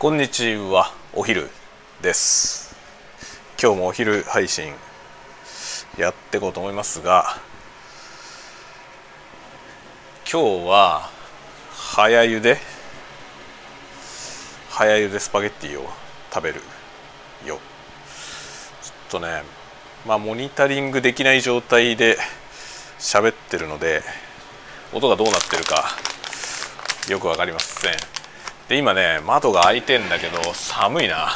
こんにちはお昼です。今日もお昼配信やっていこうと思いますが今日は早茹で早茹でスパゲッティを食べるよ。ちょっとねまあモニタリングできない状態で喋ってるので音がどうなってるかよく分かりません。で今ね窓が開いてんだけど寒いな。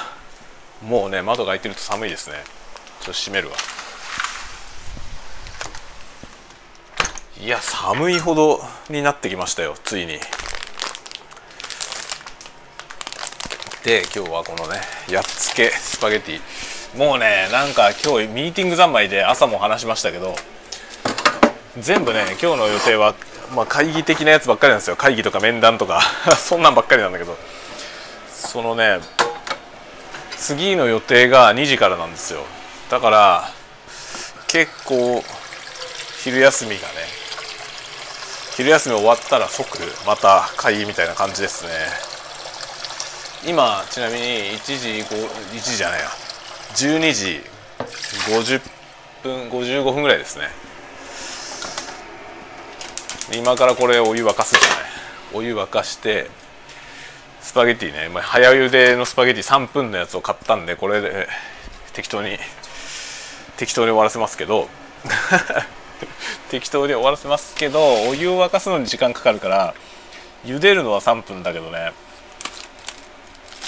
もうね窓が開いてると寒いですね。ちょっと閉めるわ。いや寒いほどになってきましたよついに。で今日はこのねやっつけスパゲティ。もうねなんか今日ミーティング三昧で朝も話しましたけど全部ね今日の予定はまあ、会議的なやつばっかりなんですよ。会議とか面談とか。そんなんばっかりなんだけど。そのね次の予定が2時からなんですよ。だから結構昼休みがね昼休み終わったら即また会議みたいな感じですね。今ちなみに1時5 1時じゃないや。12時50分55分ぐらいですね。今からこれお湯沸かすじゃない。お湯沸かしてスパゲティね。早茹でのスパゲティ3分のやつを買ったんでこれで適当に適当に終わらせますけど。適当に終わらせますけどお湯を沸かすのに時間かかるから茹でるのは3分だけどね。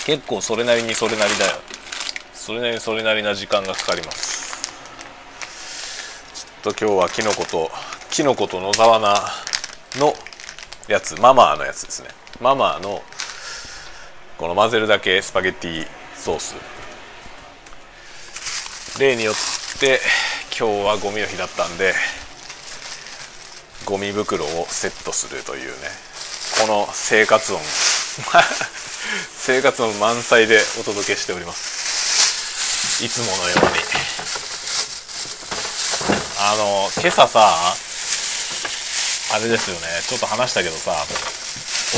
結構それなりにそれなりだよ。それなりにそれなりな時間がかかります。ちょっと今日はきのこときのこと野沢菜のやつママーのやつですね。ママーのこの混ぜるだけスパゲッティソース。例によって今日はゴミの日だったんでゴミ袋をセットするというね。この生活音。生活音満載でお届けしております。いつものように。あの今朝さあれですよね。ちょっと話したけどさ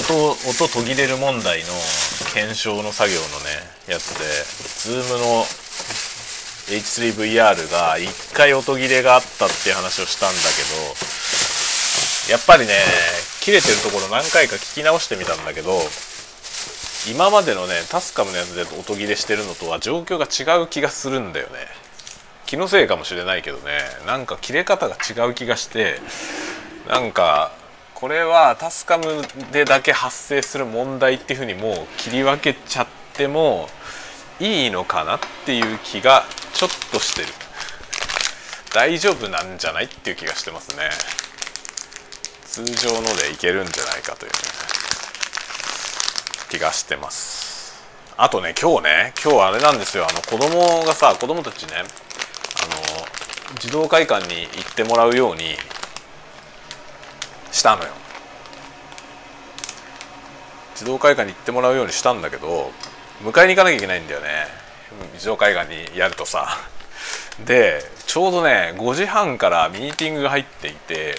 音音途切れる問題の検証の作業のねやつで Zoom の H3VR が1回音切れがあったっていう話をしたんだけどやっぱりね切れてるところ何回か聞き直してみたんだけど今までのねタスカムのやつで音切れしてるのとは状況が違う気がするんだよね。気のせいかもしれないけどね。なんか切れ方が違う気がしてなんかこれはタスカムでだけ発生する問題っていうふうにもう切り分けちゃってもいいのかなっていう気がちょっとしてる。大丈夫なんじゃないっていう気がしてますね。通常のでいけるんじゃないかという、ね、気がしてます。あとね今日ね今日あれなんですよ。あの子供がさ子供たちねあの児童会館に行ってもらうようにしたのよ。児童会館に行ってもらうようにしたんだけど迎えに行かなきゃいけないんだよね。児童会館にやるとさ。でちょうどね5時半からミーティングが入っていて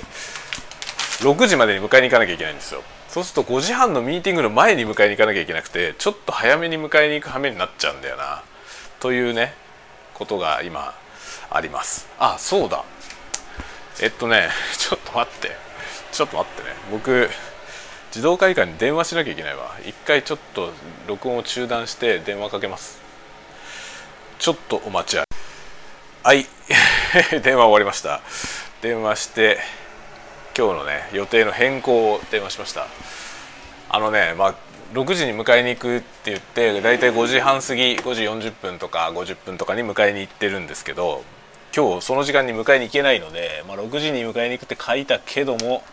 6時までに迎えに行かなきゃいけないんですよ。そうすると5時半のミーティングの前に迎えに行かなきゃいけなくてちょっと早めに迎えに行く羽目になっちゃうんだよな。というねことが今あります。あそうだ。えっとねちょっと待って。ちょっと待ってね。僕自動会館に電話しなきゃいけないわ。一回ちょっと録音を中断して電話かけます。ちょっとお待ちあれ。はい。電話終わりました。電話して今日のね予定の変更を電話しました。あのねまあ6時に迎えに行くって言って大体5時半過ぎ5時40分とか50分とかに迎えに行ってるんですけど今日その時間に迎えに行けないので、まあ、6時に迎えに行くって書いたけども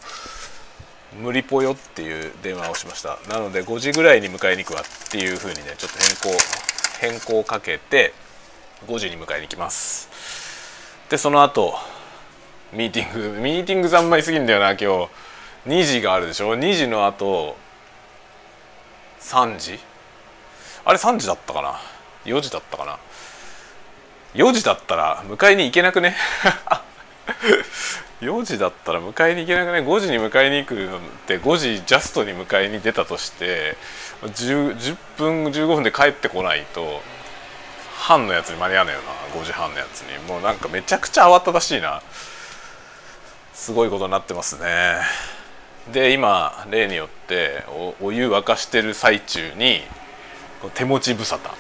無理ぽよっていう電話をしました。なので5時ぐらいに迎えに行くわっていう風にねちょっと変更変更をかけて5時に迎えに行きます。でその後ミーティングミーティング三昧すぎんだよな今日。2時があるでしょ？2時の後3時？あれ3時だったかな？4時だったかな？4時だったら迎えに行けなくね？4時だったら迎えに行けなくない5時に迎えに行くって5時ジャストに迎えに出たとして 10, 10分15分で帰ってこないと半のやつに間に合わねえよな。5時半のやつに。もうなんかめちゃくちゃ慌ただしいな。すごいことになってますね。で今例によってお湯沸かしてる最中に手持ち無沙汰。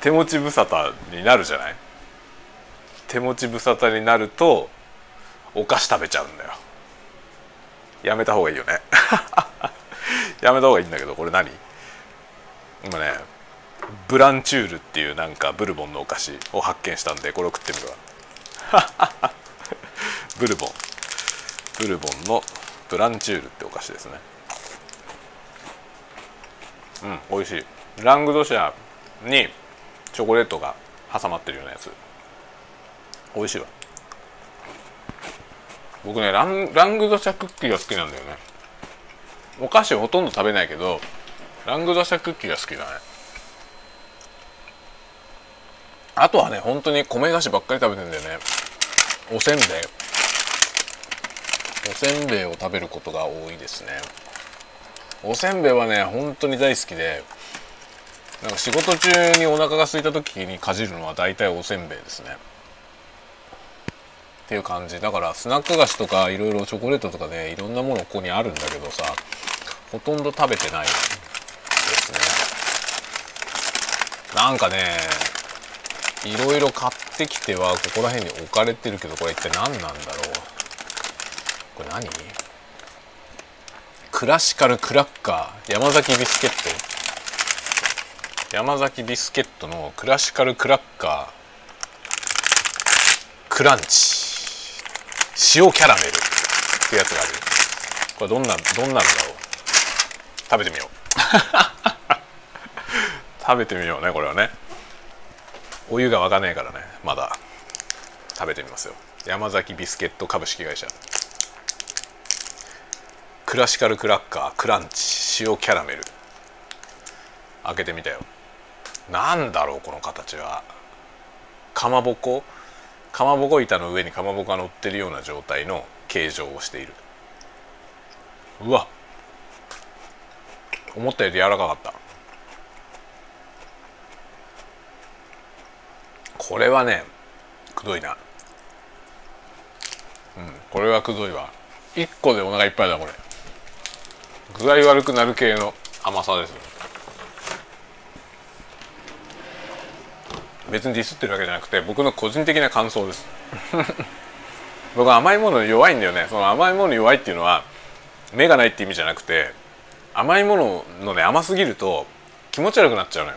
手持ち無沙汰になるじゃない？手持ち無沙汰になるとお菓子食べちゃうんだよ。やめた方がいいよね。やめた方がいいんだけどこれ何？今ねブランチュールっていうなんかブルボンのお菓子を発見したんでこれを食ってみるわ。ブルボン。ブルボンのブランチュールってお菓子ですね。うん美味しい。ラングドシャにチョコレートが挟まってるようなやつ。美味しいわ。僕ねランラングドシャクッキーが好きなんだよね。お菓子ほとんど食べないけどラングドシャクッキーが好きだね。あとはね本当に米菓子ばっかり食べてんだよね。おせんべい。おせんべいを食べることが多いですね。おせんべいはね本当に大好きでなんか仕事中にお腹が空いた時にかじるのは大体おせんべいですね。っていう感じ。だからスナック菓子とかいろいろチョコレートとかねいろんなものここにあるんだけどさほとんど食べてないですね。なんかねいろいろ買ってきてはここら辺に置かれてるけどこれ一体何なんだろう。これ何？クラシカルクラッカー。山崎ビスケット。山崎ビスケットのクラシカルクラッカークランチ塩キャラメルってやつがある。これどんなどんなのだろう。食べてみよう。食べてみようねこれはね。お湯が沸かねえからねまだ。食べてみますよ。山崎ビスケット株式会社。クラシカルクラッカークランチ塩キャラメル。開けてみたよ。なんだろうこの形は。かまぼこ？かまぼこ板の上にかまぼこが乗ってるような状態の形状をしている。うわ。思ったより柔らかかった。これはねくどいな。うんこれはくどいわ。1個でお腹いっぱいだこれ。具合悪くなる系の甘さですね。別にディスってるわけじゃなくて僕の個人的な感想です。僕は甘いもの弱いんだよね。その甘いもの弱いっていうのは目がないって意味じゃなくて甘いもののね甘すぎると気持ち悪くなっちゃうのよ。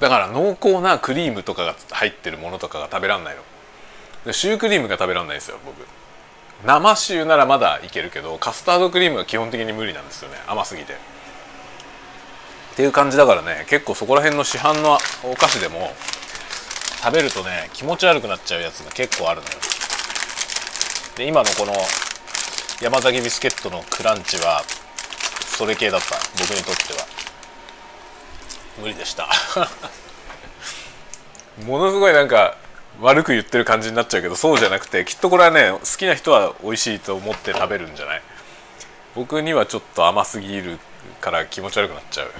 だから濃厚なクリームとかが入ってるものとかが食べらんないの。シュークリームが食べらんないですよ僕。生シューならまだいけるけどカスタードクリームは基本的に無理なんですよね。甘すぎて。っていう感じだからね。結構そこら辺の市販のお菓子でも食べるとね気持ち悪くなっちゃうやつが結構あるのよ。で今のこの山崎ビスケットのクランチはそれ系だった。僕にとっては。無理でした。ものすごいなんか悪く言ってる感じになっちゃうけどそうじゃなくてきっとこれはね好きな人は美味しいと思って食べるんじゃない？僕にはちょっと甘すぎるから気持ち悪くなっちゃう。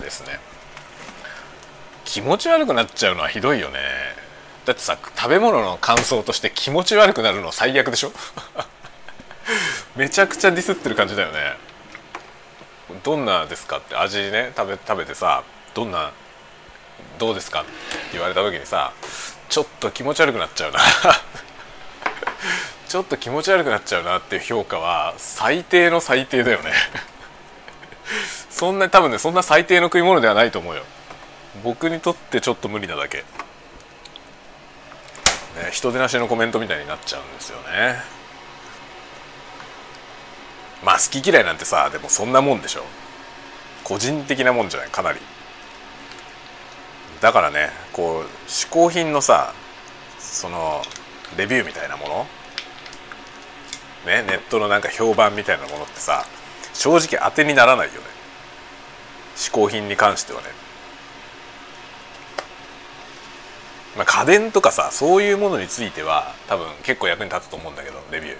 ですね。気持ち悪くなっちゃうのはひどいよね。だってさ食べ物の感想として気持ち悪くなるの最悪でしょ？めちゃくちゃディスってる感じだよね。どんなですかって味ね食べ食べてさどんなどうですかって言われた時にさちょっと気持ち悪くなっちゃうな。ちょっと気持ち悪くなっちゃうなっていう評価は最低の最低だよね。そんな多分ねそんな最低の食い物ではないと思うよ。僕にとってちょっと無理なだけ、ね、人出なしのコメントみたいになっちゃうんですよね。まあ好き嫌いなんてさでもそんなもんでしょ。個人的なもんじゃないかなり。だからねこう嗜好品のさそのレビューみたいなもの。ねネットのなんか評判みたいなものってさ正直当てにならないよね。嗜好品に関してはね。まあ、家電とかさそういうものについては多分結構役に立つと思うんだけどレビュー。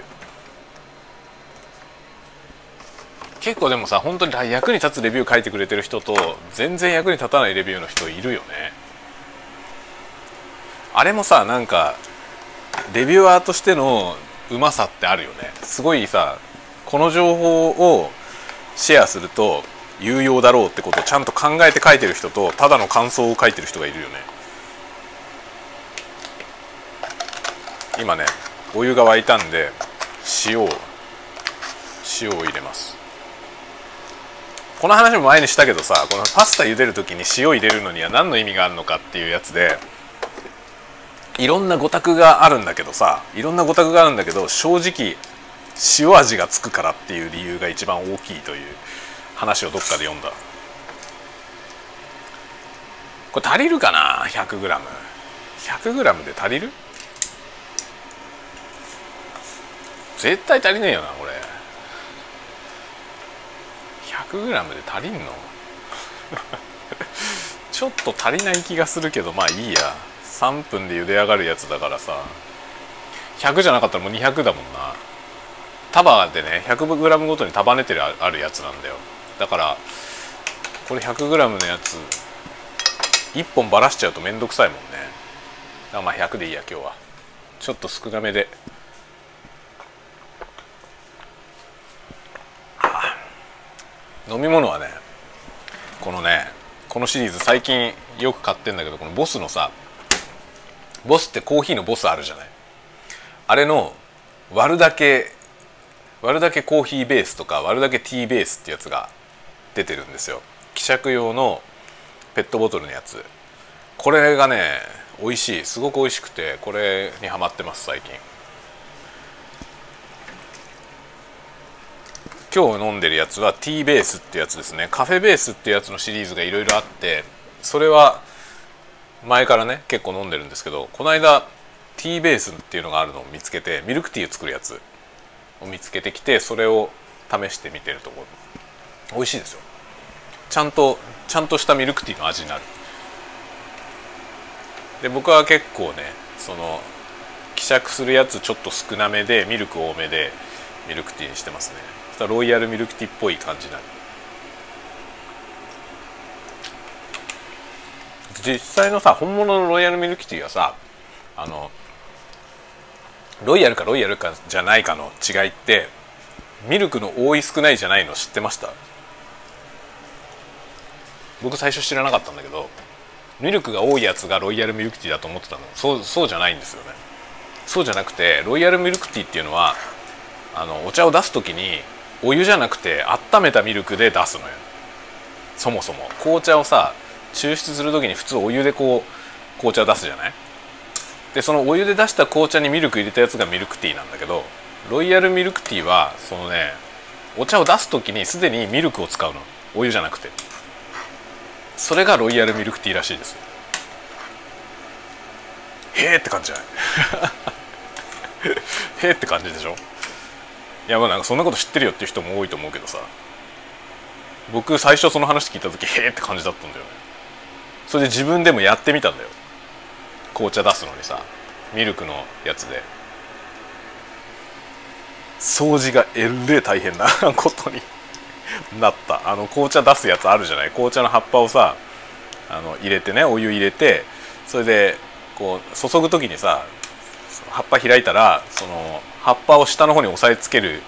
結構でもさ本当に役に立つレビュー書いてくれてる人と全然役に立たないレビューの人いるよね。あれもさなんかレビュアーとしてのうまさってあるよね。すごいさこの情報をシェアすると有用だろうってことをちゃんと考えて書いてる人とただの感想を書いてる人がいるよね。今ねお湯が沸いたんで塩を塩を入れます。この話も前にしたけどさこのパスタ茹でる時に塩入れるのには何の意味があるのかっていうやつでいろんな語卓があるんだけどさいろんな語卓があるんだけど正直塩味がつくからっていう理由が一番大きいという話をどっかで読んだ。これ足りるかな？100g100g で足りる？絶対足りねえよなこれ。100g で足りんの？ちょっと足りない気がするけどまあいいや。3分で茹で上がるやつだからさ。100じゃなかったらもう200だもんな。束でね 100g ごとに束ねてるあるやつなんだよ。だからこれ 100g のやつ1本ばらしちゃうと面倒くさいもんね。だからまあ100でいいや今日は。ちょっと少なめで。飲み物はねこのねこのシリーズ最近よく買ってんだけどこのボスのさボスってコーヒーのボスあるじゃない。あれの割るだけ割るだけコーヒーベースとか割るだけティーベースってやつが出てるんですよ。希釈用のペットボトルのやつ。これがね美味しい。すごく美味しくてこれにはまってます最近。今日飲んでるやつはティーベースってやつですね。カフェベースってやつのシリーズがいろいろあってそれは前からね結構飲んでるんですけどこの間ティーベースっていうのがあるのを見つけてミルクティーを作るやつ。を見つけてきてそれを試してみてるところ。美味しいですよ。ちゃんとちゃんとしたミルクティーの味になる。で僕は結構ねその希釈するやつちょっと少なめでミルク多めでミルクティーにしてますね。したロイヤルミルクティーっぽい感じになる。実際のさ本物のロイヤルミルクティーはさあのロイヤルかロイヤルかじゃないかの違いってミルクの多い少ないじゃないの知ってました？僕最初知らなかったんだけどミルクが多いやつがロイヤルミルクティーだと思ってたの。そうそうじゃないんですよね。そうじゃなくてロイヤルミルクティーっていうのはあのお茶を出す時にお湯じゃなくて温めたミルクで出すのよ。そもそも。紅茶をさ抽出する時に普通お湯でこう紅茶出すじゃない？でそのお湯で出した紅茶にミルク入れたやつがミルクティーなんだけどロイヤルミルクティーはそのねお茶を出す時にすでにミルクを使うの。お湯じゃなくて。それがロイヤルミルクティーらしいです。へえって感じじゃない？へえって感じでしょ？いやまあなんかそんなこと知ってるよっていう人も多いと思うけどさ。僕最初その話聞いた時へえって感じだったんだよね。それで自分でもやってみたんだよ。紅茶出すのにさミルクのやつで。掃除がえれ大変な ことになった。あの紅茶出すやつあるじゃない？紅茶の葉っぱをさあの入れてねお湯入れてそれでこう注ぐ時にさ葉っぱ開いたらその葉っぱを下の方に押さえつける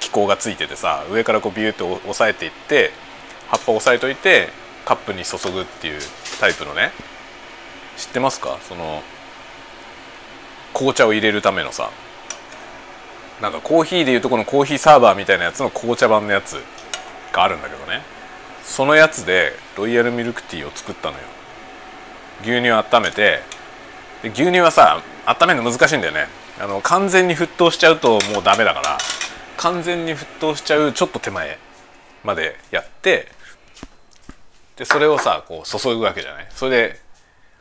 機構がついててさ上からこうビューって押さえていって葉っぱを押さえといてカップに注ぐっていうタイプのね知ってますか？その紅茶を入れるためのさ。なんかコーヒーでいうとこのコーヒーサーバーみたいなやつの紅茶版のやつがあるんだけどね。そのやつでロイヤルミルクティーを作ったのよ。牛乳を温めて。で牛乳はさ温めるの難しいんだよね。あの完全に沸騰しちゃうともうダメだから完全に沸騰しちゃうちょっと手前までやってでそれをさこう注ぐわけじゃない？それで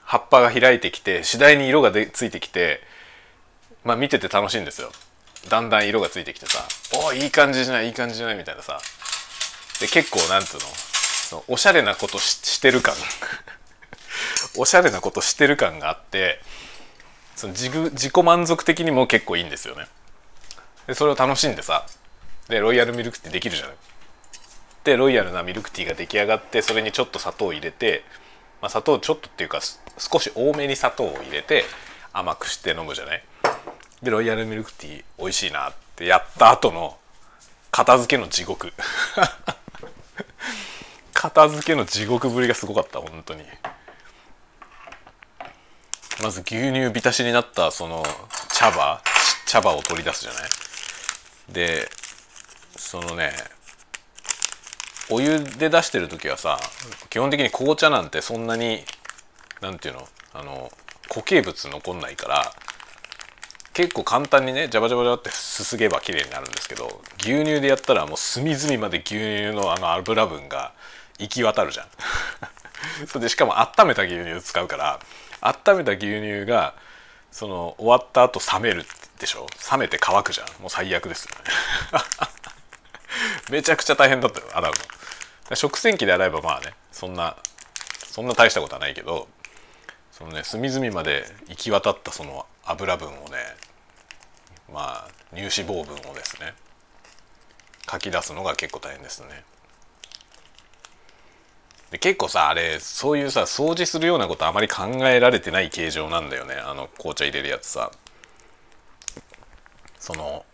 葉っぱが開いてきて次第に色がでついてきてまあ見てて楽しいんですよ。だんだん色がついてきてさ「おいい感じじゃないいい感じじゃない」みたいなさ。で結構なんつうのそのおしゃれなことしてる感。おしゃれなことしてる感があってその自自己満足的にも結構いいんですよね。でそれを楽しんでさでロイヤルミルクティーできるじゃない。でロイヤルなミルクティーが出来上がってそれにちょっと砂糖を入れて、まあ、砂糖ちょっとっていうか少し多めに砂糖を入れて甘くして飲むじゃない？でロイヤルミルクティー美味しいなってやった後の片付けの地獄。片付けの地獄ぶりがすごかった本当に。まず牛乳浸しになったその茶葉茶葉を取り出すじゃない？でそのねお湯で出してる時はさ基本的に紅茶なんてそんなに何て言うのあの固形物残んないから結構簡単にねジャバジャバジャってすすげば綺麗になるんですけど牛乳でやったらもう隅々まで牛乳のあの油分が行き渡るじゃん。それでしかも温めた牛乳を使うから温めた牛乳がその終わった後冷めるでしょ？冷めて乾くじゃん。もう最悪ですよね。めちゃくちゃ大変だったよ洗うの食洗機で洗えばまあねそんなそんな大したことはないけどそのね隅々まで行き渡ったその油分をねまあ乳脂肪分をですねかき出すのが結構大変ですね。で結構さあれそういうさ掃除するようなことあまり考えられてない形状なんだよねあの紅茶入れるやつさ。その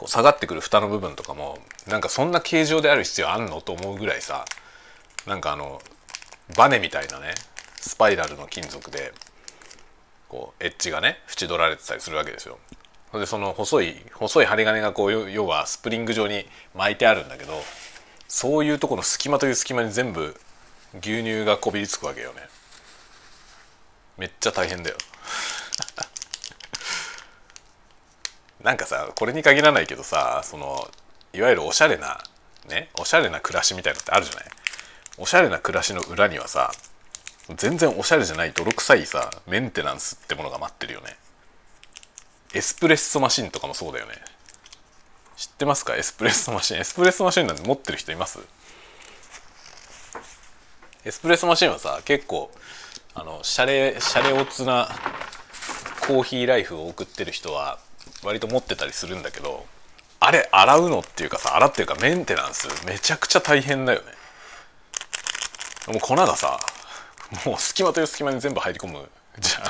こう下がってくる蓋の部分とかもなんかそんな形状である必要あんのと思うぐらいさなんかあのバネみたいなねスパイラルの金属でこうエッジがね縁取られてたりするわけですよ。でその細い細い針金がこう要はスプリング状に巻いてあるんだけどそういうとこの隙間という隙間に全部牛乳がこびりつくわけよねめっちゃ大変だよなんかさこれに限らないけどさそのいわゆるおしゃれなねおしゃれな暮らしみたいなのってあるじゃない？おしゃれな暮らしの裏にはさ全然おしゃれじゃない泥臭いさメンテナンスってものが待ってるよね。エスプレッソマシンとかもそうだよね。知ってますか？エスプレッソマシン。エスプレッソマシンなんて持ってる人います？エスプレッソマシンはさ結構あのシャレシャレオツなコーヒーライフを送ってる人は割と持ってたりするんだけどあれ洗うのっていうかさ洗っていうかメンテナンスめちゃくちゃ大変だよね。もう粉がさもう隙間という隙間に全部入り込むじゃん。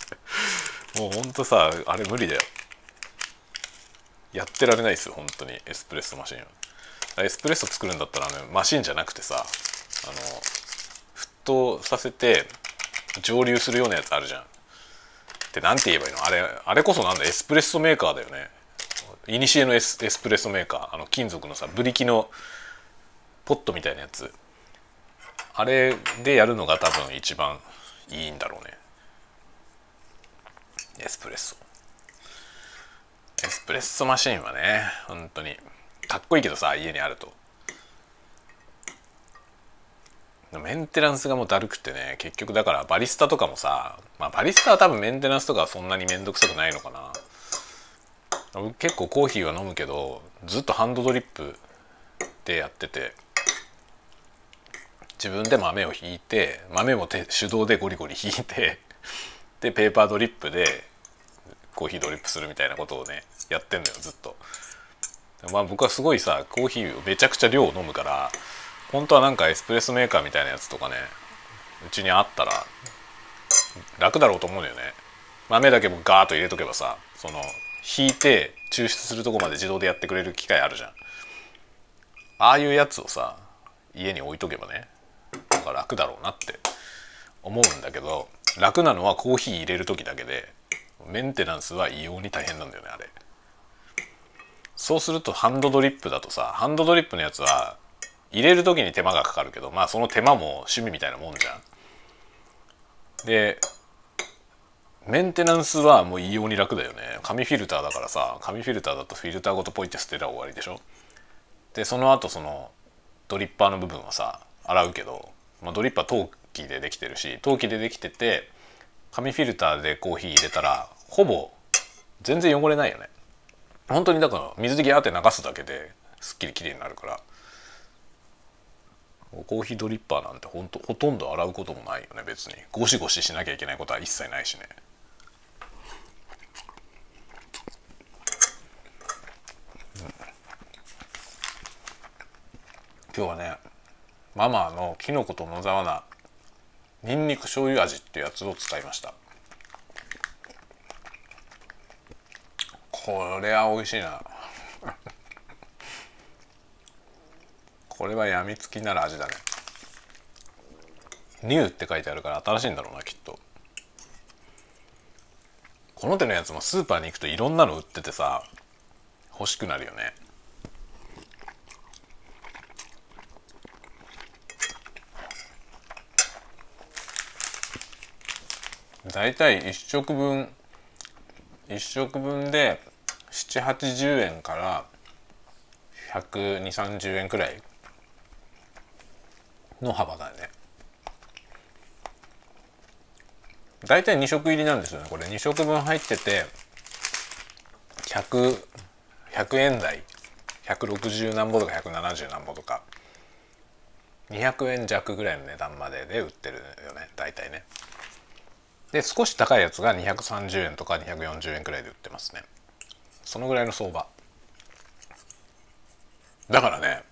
もうほんとさあれ無理だよ。やってられないですよ本当にエスプレッソマシンは。エスプレッソ作るんだったらねマシンじゃなくてさあの沸騰させて蒸留するようなやつあるじゃん。って何て言えばいいの？あれあれこそなんだエスプレッソメーカーだよね。いにしえのエスエスプレッソメーカー。あの金属のさブリキのポットみたいなやつ。あれでやるのが多分一番いいんだろうね。エスプレッソ。エスプレッソマシンはね本当に。かっこいいけどさ家にあると。メンテナンスがもうだるくてね結局だからバリスタとかもさ、まあ、バリスタは多分メンテナンスとかはそんなに面倒くさくないのかな結構コーヒーは飲むけどずっとハンドドリップでやってて自分で豆をひいて豆も手手動でゴリゴリひいてでペーパードリップでコーヒードリップするみたいなことをねやってんだよずっと。まあ僕はすごいさコーヒーをめちゃくちゃ量を飲むから本当はなんかエスプレッソメーカーみたいなやつとかねうちにあったら楽だろうと思うんだよね。豆だけもガーッと入れとけばさその引いて抽出するとこまで自動でやってくれる機械あるじゃん。ああいうやつをさ家に置いとけばねなんか楽だろうなって思うんだけど楽なのはコーヒー入れる時だけでメンテナンスは異様に大変なんだよねあれ。そうするとハンドドリップだとさハンドドリップのやつは入れる時に手間がかかるけどまあその手間も趣味みたいなもんじゃん。でメンテナンスはもう異様に楽だよね。紙フィルターだからさ紙フィルターだとフィルターごとポイって捨てたら終わりでしょ。でその後そのドリッパーの部分はさ洗うけど、まあ、ドリッパー陶器でできてるし陶器でできてて紙フィルターでコーヒー入れたらほぼ全然汚れないよね。本当にだから水でギャーって流すだけですっきりきれいになるから。コーヒードリッパーなんてほんとほとんど洗うこともないよね別に。ゴシゴシしなきゃいけないことは一切ないしね。今日はねママのきのこと野沢菜にんにく醤油味ってやつを使いました。これは美味しいな。これはやみつきなら味だね。ニューって書いてあるから新しいんだろうなきっと。この手のやつもスーパーに行くといろんなの売っててさ欲しくなるよね。大体1食分1食分で780円から12030円くらいの幅だね。大体2食入りなんですよねこれ。2食分入ってて100 100円台。160何ぼとか170何ぼとか。200円弱ぐらいの値段までで売ってるよね大体ね。で少し高いやつが230円とか240円くらいで売ってますね。そのぐらいの相場。だからね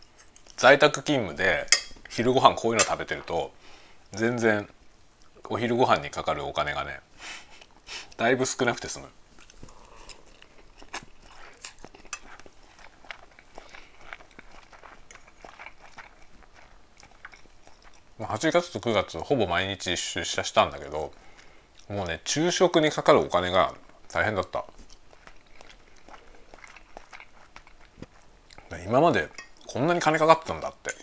在宅勤務で昼ご飯こういうの食べてると全然お昼ご飯にかかるお金がねだいぶ少なくて済む。8月と9月ほぼ毎日出社したんだけどもうね昼食にかかるお金が大変だった。今までこんなに金かかったんだって。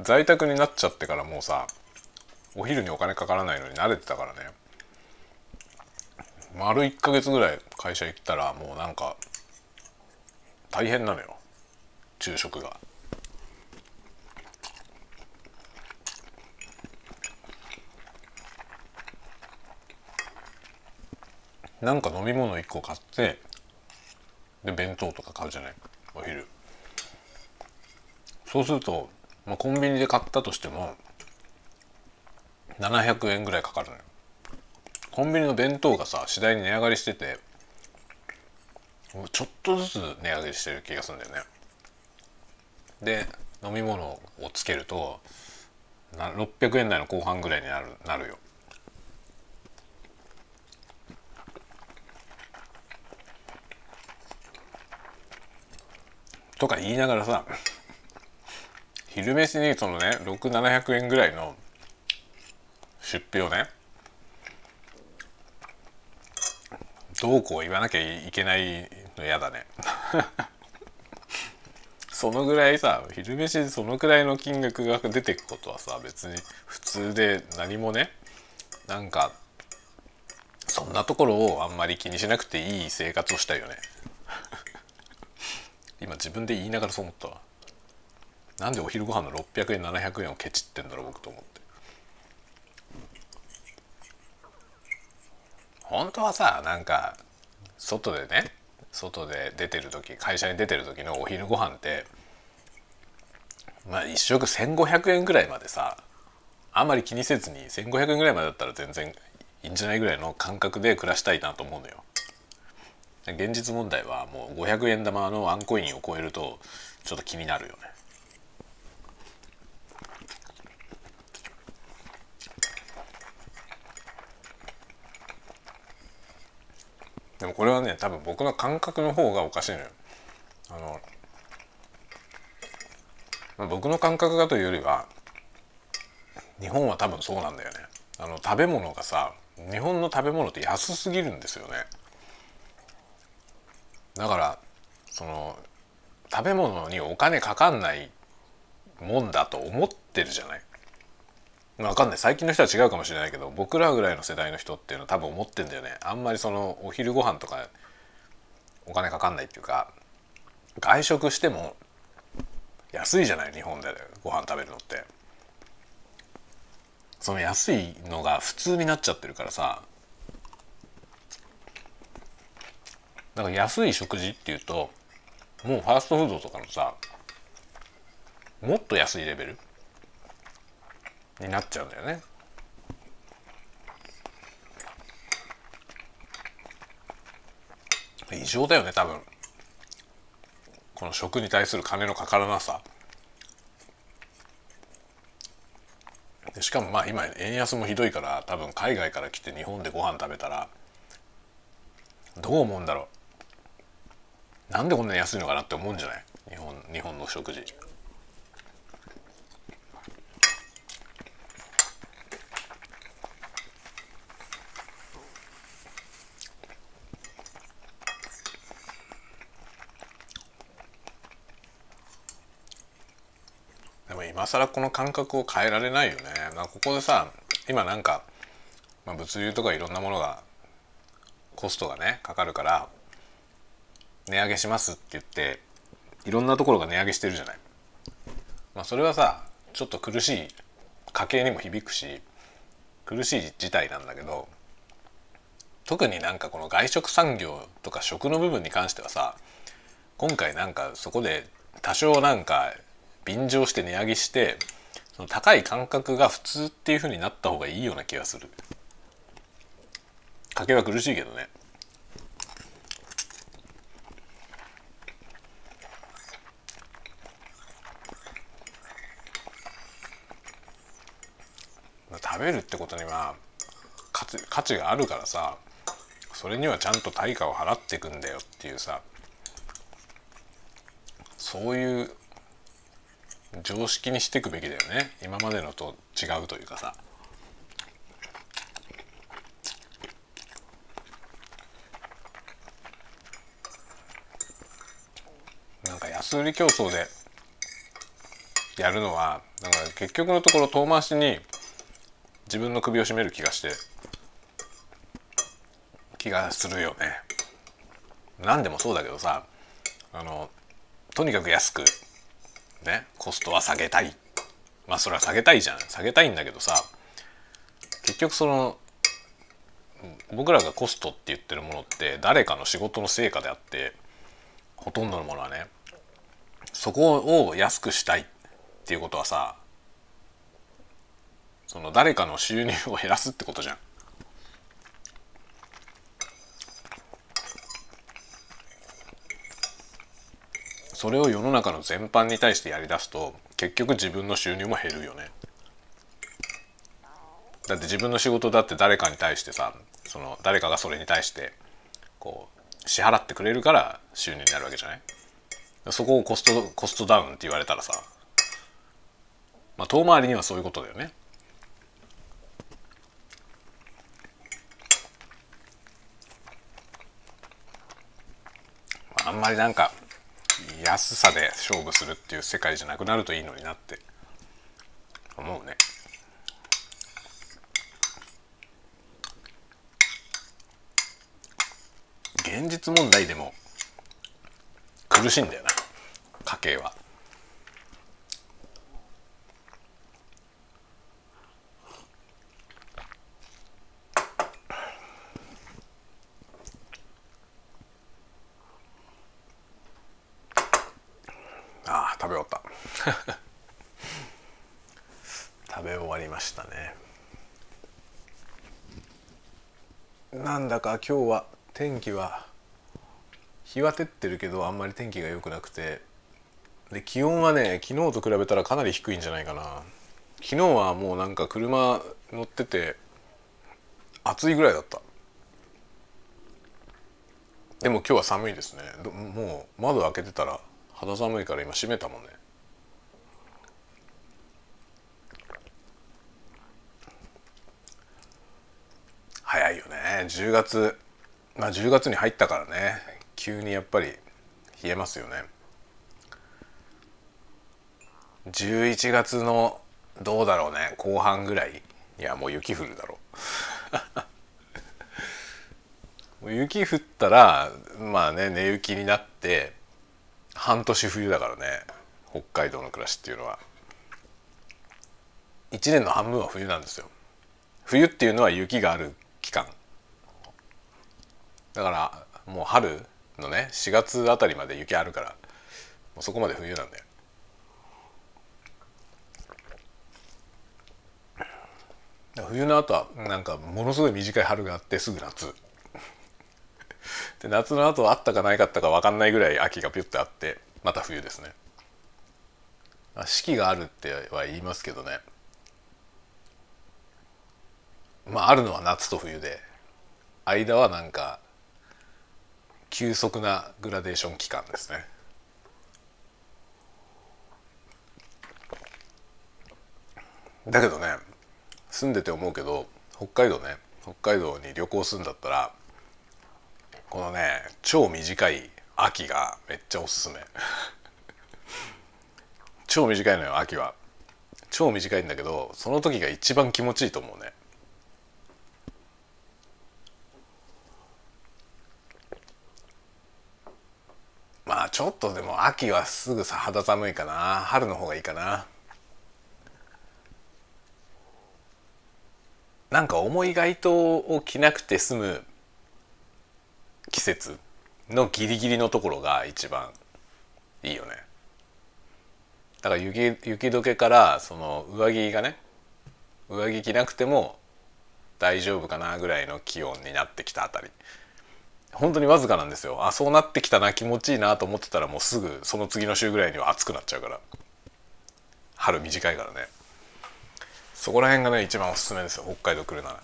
在宅になっちゃってからもうさお昼にお金かからないのに慣れてたからね。丸1ヶ月ぐらい会社行ったらもうなんか大変なのよ。昼食が。なんか飲み物1個買ってで弁当とか買うじゃない？お昼。そうすると、まあ、コンビニで買ったとしても700円ぐらいかかるのよ。コンビニの弁当がさ次第に値上がりしててちょっとずつ値上げしてる気がするんだよね。で飲み物をつけると600円台の後半ぐらいになるなるよ。とか言いながらさ昼飯にそのね6700円ぐらいの出費をねどうこう言わなきゃいけないの嫌だね。そのぐらいさ昼飯でそのくらいの金額が出てくことはさ別に普通で何もねなんかそんなところをあんまり気にしなくていい生活をしたいよね。今自分で言いながらそう思ったわ。なんでお昼ご飯の600円700円をケチってんだろう僕と思って本当はさなんか外でね外で出てる時会社に出てる時のお昼ご飯ってまあ一食1,500円ぐらいまでさあんまり気にせずに1,500円ぐらいまでだったら全然いいんじゃないぐらいの感覚で暮らしたいなと思うのよ。現実問題はもう500円玉のワンコインを超えるとちょっと気になるよね。でもこれはね多分僕の感覚の方がおかしいのよ。あの、まあ、僕の感覚がというよりは日本は多分そうなんだよね。あの食べ物がさ日本の食べ物って安すぎるんですよね。だからその食べ物にお金かかんないもんだと思ってるじゃない。わかんない。最近の人は違うかもしれないけど僕らぐらいの世代の人っていうのは多分思ってんだよね。あんまりそのお昼ご飯とかお金かかんないっていうか外食しても安いじゃない日本で。ご飯食べるのって。その安いのが普通になっちゃってるからさ。だから安い食事っていうともうファーストフードとかのさもっと安いレベルになっちゃうんだよね。異常だよね多分この食に対する金のかからなさでしかもまあ今円安もひどいから多分海外から来て日本でご飯食べたらどう思うんだろうなんでこんなに安いのかなって思うんじゃない？日本日本の食事。今更この感覚を変えられないよね。まここでさ今なんか、まあ、物流とかいろんなものがコストがねかかるから値上げしますって言っていろんなところが値上げしてるじゃない。まあ、それはさちょっと苦しい家計にも響くし苦しい事態なんだけど特になんかこの外食産業とか食の部分に関してはさ今回なんかそこで多少なんか便乗して値上げしてその高い感覚が普通っていう風になった方がいいような気がする。家計は苦しいけどね。食べるってことには価値があるからさそれにはちゃんと対価を払っていくんだよっていうさそういう常識にしていくべきだよね今までのと違うというかさなんか安売り競争でやるのはなんか結局のところ遠回しに自分の首を絞める気がして気がするよね。何でもそうだけどさあのとにかく安くねコストは下げたいまあそれは下げたいじゃん下げたいんだけどさ結局その僕らがコストって言ってるものって誰かの仕事の成果であってほとんどのものはねそこを安くしたいっていうことはさその誰かの収入を減らすってことじゃん。それを世の中の全般に対してやりだすと結局自分の収入も減るよね。だって自分の仕事だって誰かに対してさその誰かがそれに対してこう支払ってくれるから収入になるわけじゃない？そこをコストコストダウンって言われたらさまあ遠回りにはそういうことだよね。あんまりなんか安さで勝負するっていう世界じゃなくなるといいのになって思うね。現実問題でも苦しいんだよな家計は。食べ終わった 食べ終わりましたね。なんだか今日は天気は日は照ってるけどあんまり天気が良くなくて。で気温はね昨日と比べたらかなり低いんじゃないかな。昨日はもうなんか車乗ってて暑いぐらいだった。でも今日は寒いですね。もう窓開けてたら肌寒いから今閉めたもんね。早いよね。10月まあ10月に入ったからね。急にやっぱり冷えますよね。11月のどうだろうね。後半ぐらい。いやもう雪降るだろう。雪降ったらまあね寝雪になって半年冬だからね。北海道の暮らしっていうのは。1年の半分は冬なんですよ。冬っていうのは雪がある期間。だからもう春のね4月あたりまで雪あるからもうそこまで冬なんだよ。冬の後はなんかものすごい短い春があってすぐ夏。で夏の後はあったかないかったか分かんないぐらい秋がピュッてあってまた冬ですね。四季があるっては言いますけどね。まああるのは夏と冬で。間はなんか急速なグラデーション期間ですね。だけどね住んでて思うけど北海道ね北海道に旅行するんだったらこのね超短い秋がめっちゃおすすめ。超短いのよ秋は。超短いんだけどその時が一番気持ちいいと思うね。まあちょっとでも秋はすぐさ肌寒いかな。春の方がいいかな。なんか重い街灯を着なくて済む季節のギリギリのところが一番いいよね。だから雪雪解けからその上着がね上着着なくても大丈夫かなぐらいの気温になってきたあたり。本当にわずかなんですよ。あそうなってきたな気持ちいいなと思ってたらもうすぐその次の週ぐらいには暑くなっちゃうから。春短いからね。そこら辺がね一番おすすめですよ。北海道来るなら。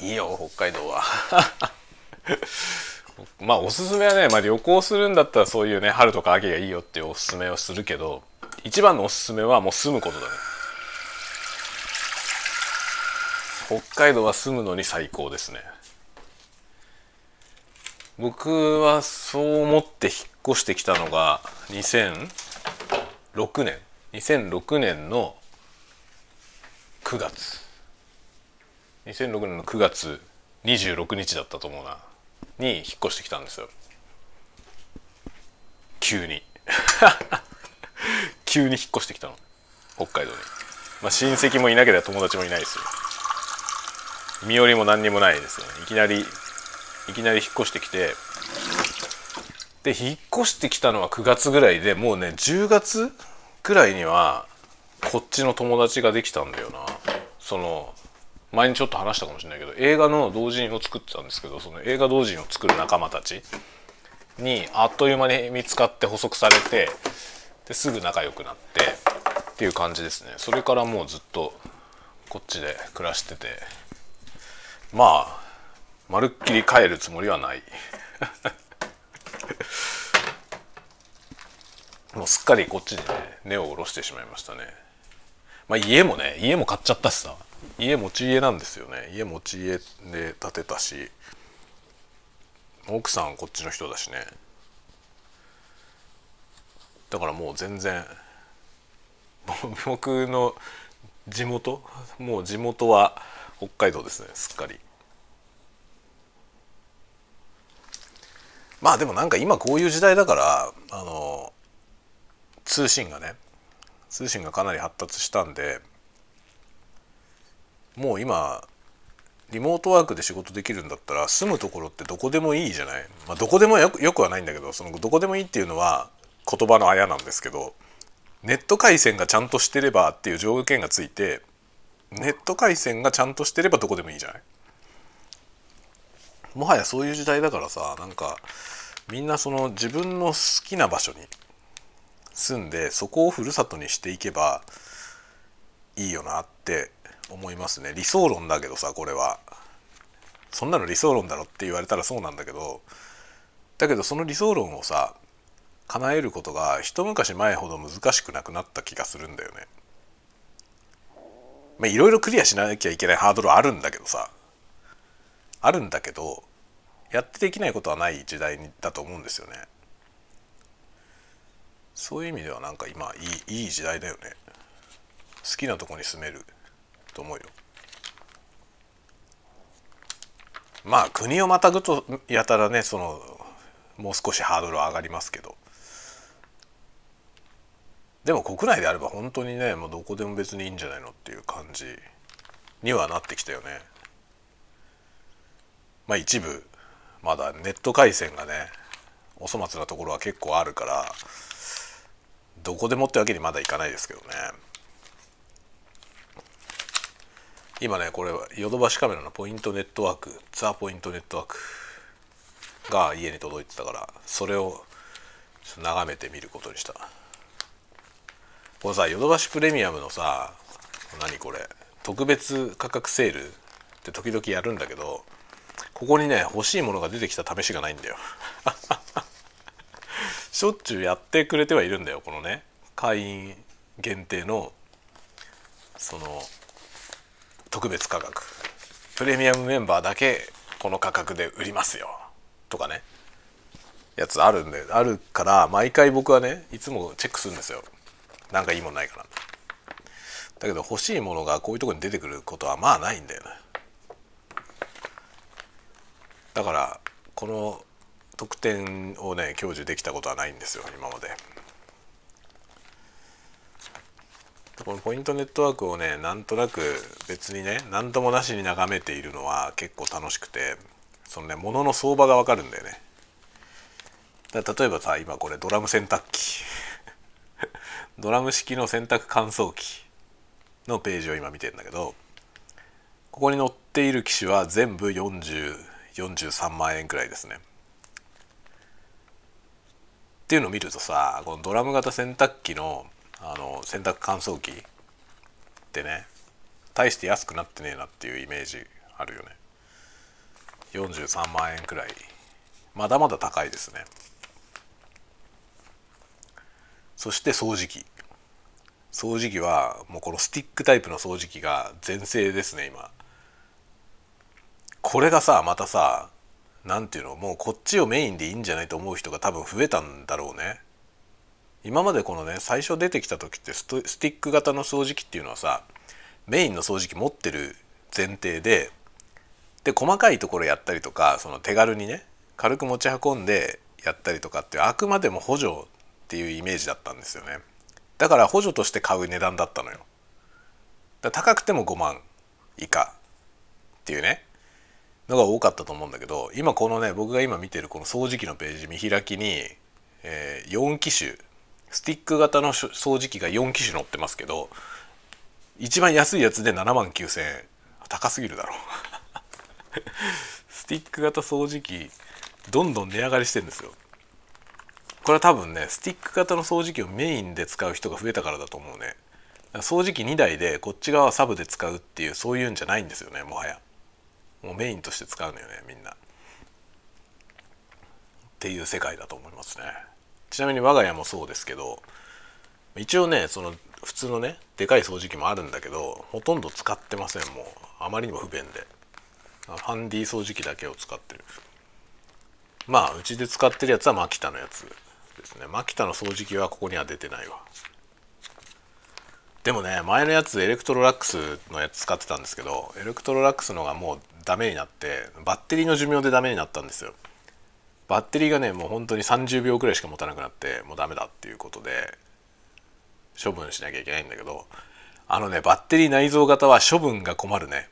いいよ北海道は。まあおすすめはね、まあ、旅行するんだったらそういうね春とか秋がいいよっていうおすすめをするけど一番のおすすめはもう住むことだね。北海道は住むのに最高ですね。僕はそう思って引っ越してきたのが2006年。2006年の9月。2006年の9月26日だったと思うな。に引っ越してきたんですよ。急に。急に引っ越してきたの。北海道に。まあ親戚もいなければ友達もいないですよ。身寄りも何にもないですよね。いきなりいきなり引っ越してきてで引っ越してきたのは9月ぐらいでもうね10月ぐらいにはこっちの友達ができたんだよな。その前にちょっと話したかもしれないけど映画の同人を作ってたんですけどその映画同人を作る仲間たちにあっという間に見つかって補足されてですぐ仲良くなってっていう感じですね。それからもうずっとこっちで暮らしてて。まあまるっきり帰るつもりはない。もうすっかりこっちにね根を下ろしてしまいましたね。まあ家もね家も買っちゃったしさ。家持ち家なんですよね。家持ち家で建てたし。奥さんこっちの人だしね。だからもう全然僕の地元？もう地元は北海道ですねすっかり。まあでもなんか今こういう時代だからあの通信がね通信がかなり発達したんでもう今リモートワークで仕事できるんだったら住むところってどこでもいいじゃない、まあ、どこでもよくよくはないんだけどそのどこでもいいっていうのは言葉のあやなんですけどネット回線がちゃんとしてればっていう条件がついてネット回線がちゃんとしてればどこでもいいじゃない？もはやそういう時代だからさなんかみんなその自分の好きな場所に住んでそこをふるさとにしていけばいいよなって思いますね理想論だけどさこれはそんなの理想論だろって言われたらそうなんだけどだけどその理想論をさ叶えることが一昔前ほど難しくなくなった気がするんだよね。まあいろいろクリアしなきゃいけないハードルはあるんだけどさあるんだけどやってできないことはない時代だと思うんですよね。そういう意味ではなんか今いいいい時代だよね。好きなとこに住めると思うよ。まあ国をまたぐとやたらねそのもう少しハードルは上がりますけどでも国内であれば本当にねもうどこでも別にいいんじゃないのっていう感じにはなってきたよね。まあ一部まだネット回線がねお粗末なところは結構あるからどこでもってわけにまだいかないですけどね。今ねこれはヨドバシカメラのポイントネットワークザ・ポイントネットワークが家に届いてたからそれを眺めてみることにしたこのさヨドバシプレミアムのさ何これ特別価格セールって時々やるんだけどここにね欲しいものが出てきた試しがないんだよ。しょっちゅうやってくれてはいるんだよこのね。会員限定のその特別価格。プレミアムメンバーだけこの価格で売りますよ。とかね。やつあるんであるから毎回僕はねいつもチェックするんですよ。なんかいいものないかな。だけど欲しいものがこういうとこに出てくることはまあないんだよね。だからこの特典をね享受できたことはないんですよ今まで。このポイントネットワークをねなんとなく別にね何ともなしに眺めているのは結構楽しくてそのね物の相場がわかるんだよね。だ例えばさ今これドラム洗濯機。ドラム式の洗濯乾燥機のページを今見てんだけどここに載っている機種は全部43万円くらいですね。っていうのを見るとさこのドラム型洗濯機のあの洗濯乾燥機ってね大して安くなってねえなっていうイメージあるよね。43万円くらい。まだまだ高いですね。そして掃除機。掃除機はもうこのスティックタイプの掃除機が全盛ですね今。これがさまたさ何ていうのもうこっちをメインでいいんじゃないと思う人が多分増えたんだろうね。今までこのね最初出てきた時ってスティック型の掃除機っていうのはさメインの掃除機持ってる前提でで細かいところやったりとかその手軽にね軽く持ち運んでやったりとかってあくまでも補助っていうイメージだったんですよね。だから補助として買う値段だったのよ。高くても5万以下っていうね。のが多かったと思うんだけど今このね僕が今見てるこの掃除機のページ見開きに、えー、4機種スティック型の掃除機が4機種載ってますけど一番安いやつで7万9,000円。高すぎるだろ。スティック型掃除機どんどん値上がりしてんですよ。これは多分ねスティック型の掃除機をメインで使う人が増えたからだと思うね。掃除機2台でこっち側はサブで使うっていうそういうんじゃないんですよねもはや。もうメインとして使うのよねみんな。っていう世界だと思いますね。ちなみに我が家もそうですけど一応ねその普通のねでかい掃除機もあるんだけどほとんど使ってませんもう。あまりにも不便で。ハンディ掃除機だけを使ってる。まあうちで使ってるやつはマキタのやつですね。マキタの掃除機はここには出てないわ。でもね前のやつエレクトロラックスのやつ使ってたんですけどエレクトロラックスのがもうダメになってバッテリーの寿命でダメになったんですよ。バッテリーがねもう本当に30秒くらいしか持たなくなってもうダメだっていうことで処分しなきゃいけないんだけどあのねバッテリー内蔵型は処分が困るね。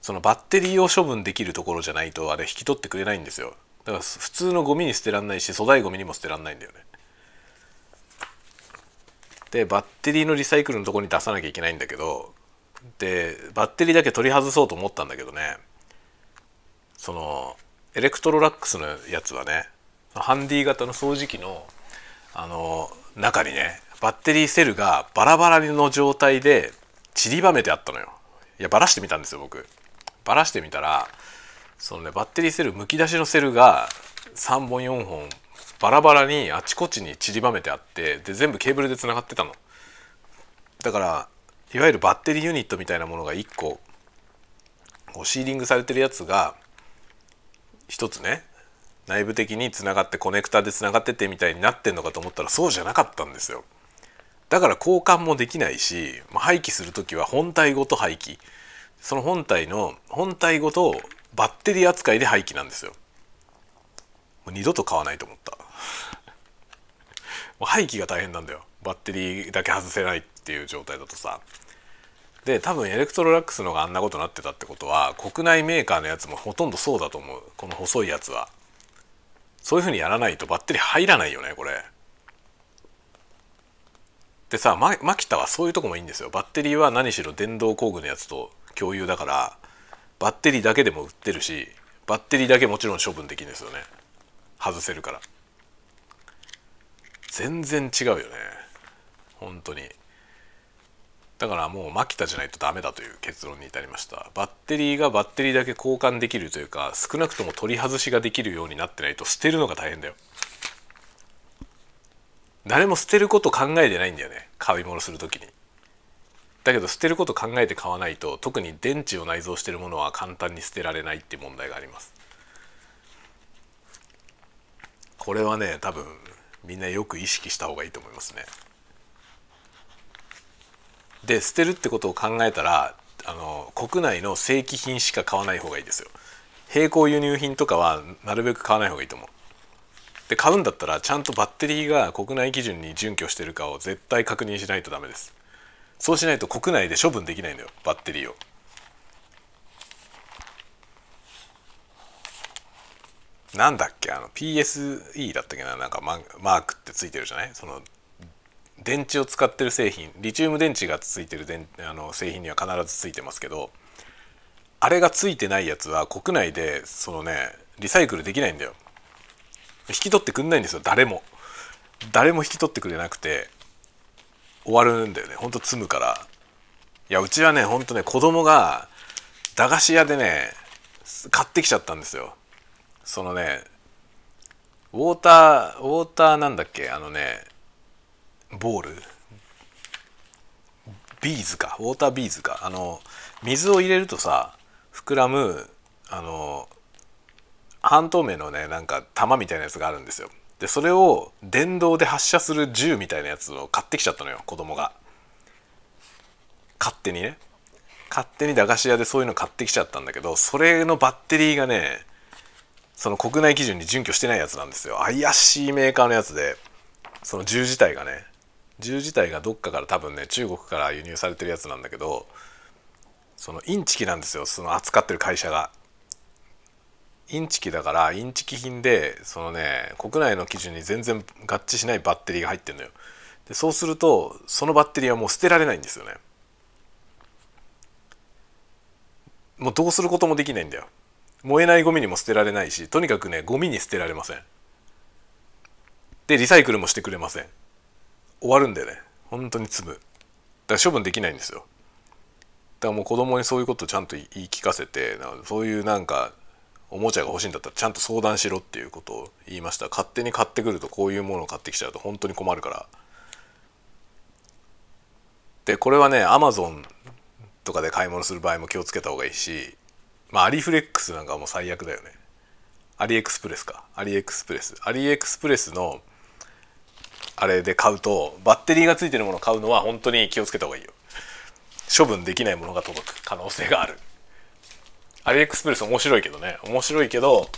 そのバッテリーを処分できるところじゃないとあれ引き取ってくれないんですよ。だから普通のゴミに捨てらんないし粗大ゴミにも捨てらんないんだよね。でバッテリーのリサイクルのとこに出さなきゃいけないんだけどでバッテリーだけ取り外そうと思ったんだけどね。そのエレクトロラックスのやつはねハンディ型の掃除機のあの中にねバッテリーセルがバラバラの状態で散りばめてあったのよ。いやバラしてみたんですよ僕。バラしてみたらそのねバッテリーセルむき出しのセルが3本4本バラバラにあちこちに散りばめてあってで全部ケーブルでつながってたの。だからいわゆるバッテリーユニットみたいなものが1個こうシーリングされてるやつが1つね内部的につながってコネクタでつながっててみたいになってんのかと思ったらそうじゃなかったんですよ。だから交換もできないしまあ廃棄する時は本体ごと廃棄。その本体の本体ごとバッテリー扱いで廃棄なんですよ。もう二度と買わないと思った。もう廃棄が大変なんだよ。バッテリーだけ外せないっていう状態だとさ。で多分エレクトロラックスのがあんなことになってたってことは国内メーカーのやつもほとんどそうだと思う。この細いやつは。そういうふうにやらないとバッテリー入らないよねこれ。でさママキタはそういうとこもいいんですよ。バッテリーは何しろ電動工具のやつと共有だからバッテリーだけでも売ってるしバッテリーだけもちろん処分できるんですよね。外せるから。全然違うよね。本当に。だからもうマキタじゃないとダメだという結論に至りました。バッテリーがバッテリーだけ交換できるというか少なくとも取り外しができるようになってないと捨てるのが大変だよ。誰も捨てること考えてないんだよね買い物する時に。だけど捨てること考えて買わないと特に電池を内蔵しているものは簡単に捨てられないっていう問題があります。これはね多分みんなよく意識した方がいいと思いますね。で捨てるってことを考えたらあの国内の正規品しか買わない方がいいですよ。並行輸入品とかはなるべく買わない方がいいと思う。で買うんだったらちゃんとバッテリーが国内基準に準拠してるかを絶対確認しないとダメです。そうしないと国内で処分できないのよバッテリーを。なんだっけあの PSE だったっけななんかママークってついてるじゃない？その電池を使ってる製品リチウム電池がついてる電あの製品には必ずついてますけどあれがついてないやつは国内でそのねリサイクルできないんだよ。引き取ってくんないんですよ誰も。誰も引き取ってくれなくて終わるんだよね。ほんと積むから。いやうちはねほんとね子供が駄菓子屋でね買ってきちゃったんですよ。そのねウォーターウォーターなんだっけ？あのねボール？ビーズか？ウォータービーズか？あの水を入れるとさ膨らむあの半透明のねなんか玉みたいなやつがあるんですよ。でそれを電動で発射する銃みたいなやつを買ってきちゃったのよ子供が。勝手にね。勝手に駄菓子屋でそういうの買ってきちゃったんだけどそれのバッテリーがねその国内基準に準拠してないやつなんですよ。怪しいメーカーのやつでその銃自体がね銃自体がどっかから多分ね中国から輸入されてるやつなんだけどそのインチキなんですよ。その扱ってる会社が。インチキだからインチキ品でそのね国内の基準に全然合致しないバッテリーが入ってるのよ。でそうするとそのバッテリーはもう捨てられないんですよね。もうどうすることもできないんだよ。燃えないゴミにも捨てられないしとにかくねゴミに捨てられません。でリサイクルもしてくれません。終わるんだよね。本当に積む。だから処分できないんですよ。だからもう子供にそういうことをちゃんと言い聞かせてそういうなんかおもちゃが欲しいんだったらちゃんと相談しろっていうことを言いました。勝手に買ってくるとこういうものを買ってきちゃうと本当に困るから。でこれはねアマゾンとかで買い物する場合も気をつけた方がいいしまあアリフレックスなんかもう最悪だよね。アリエクスプレスか。アリエクスプレス。アリエクスプレスのあれで買うとバッテリーがついてるものを買うのは本当に気をつけた方がいいよ。処分できないものが届く可能性がある。アリエクスプレス面白いけどね。面白いけど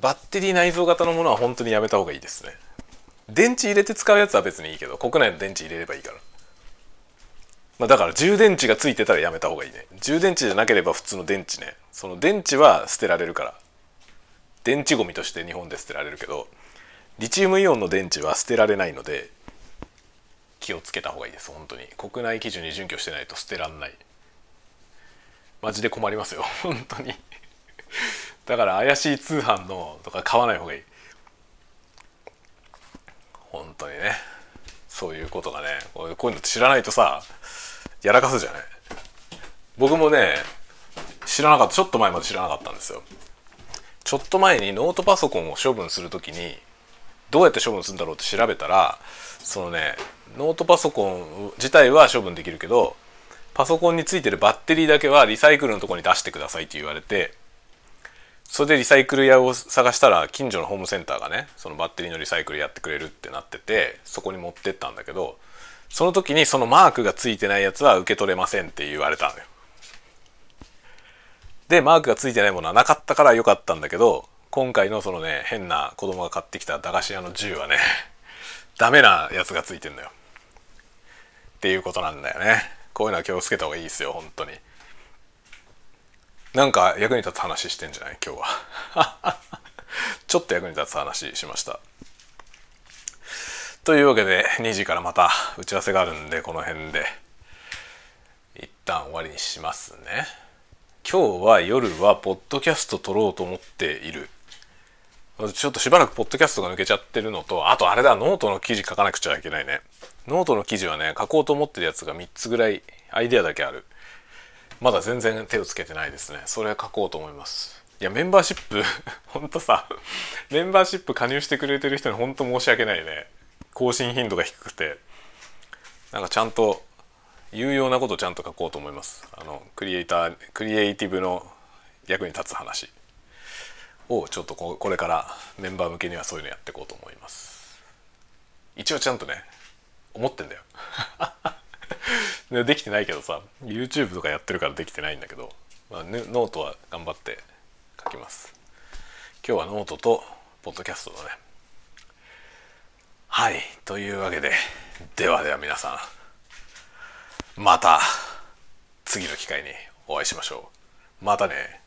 バッテリー内蔵型のものは本当にやめた方がいいですね。電池入れて使うやつは別にいいけど国内の電池入れればいいから。まあ、だから充電池がついてたらやめた方がいいね。充電池じゃなければ普通の電池ね。その電池は捨てられるから。電池ゴミとして日本で捨てられるけどリチウムイオンの電池は捨てられないので気をつけた方がいいです本当に。国内基準に準拠してないと捨てらんない。マジで困りますよ 本当に。だから怪しい通販のとか買わない方がいい。本当にね。そういうことがねこういうの知らないとさやらかすじゃない。僕もね知らなかった。ちょっと前まで知らなかったんですよ。ちょっと前にノートパソコンを処分する時にどうやって処分するんだろうって調べたらそのねノートパソコン自体は処分できるけどパソコンについてるバッテリーだけはリサイクルのとこに出してくださいって言われてそれでリサイクル屋を探したら近所のホームセンターがねそのバッテリーのリサイクルやってくれるってなっててそこに持ってったんだけどその時にそのマークがついてないやつは受け取れませんって言われたのよ。でマークがついてないものはなかったから良かったんだけど今回のそのね変な子供が買ってきた駄菓子屋の銃はね ダメなやつがついてんのよ。っていうことなんだよね。こういうのは気をつけた方がいいですよ本当に。なんか役に立つ話してんじゃない？今日は ちょっと役に立つ話しましたというわけで2時からまた打ち合わせがあるんでこの辺で一旦終わりにしますね今日は夜はポッドキャスト録ろうと思っているちょっとしばらくポッドキャストが抜けちゃってるのとあとあれだノートの記事書かなくちゃいけないね。ノートの記事はね書こうと思ってるやつが3つぐらいアイデアだけある。まだ全然手をつけてないですね。それは書こうと思います。いやメンバーシップ ほんとさメンバーシップ加入してくれてる人にほんと申し訳ないね。更新頻度が低くて。なんかちゃんと有用なことちゃんと書こうと思います。あのクリエイタークリエイティブの役に立つ話。をちょっとこれからメンバー向けにはそういうのやっていこうと思います。一応ちゃんとね思ってんだよ。できてないけどさ YouTube とかやってるからできてないんだけど、まあ、ノートは頑張って書きます。今日はノートとポッドキャストだね。はいというわけで。ではでは皆さんまた次の機会にお会いしましょう。またね。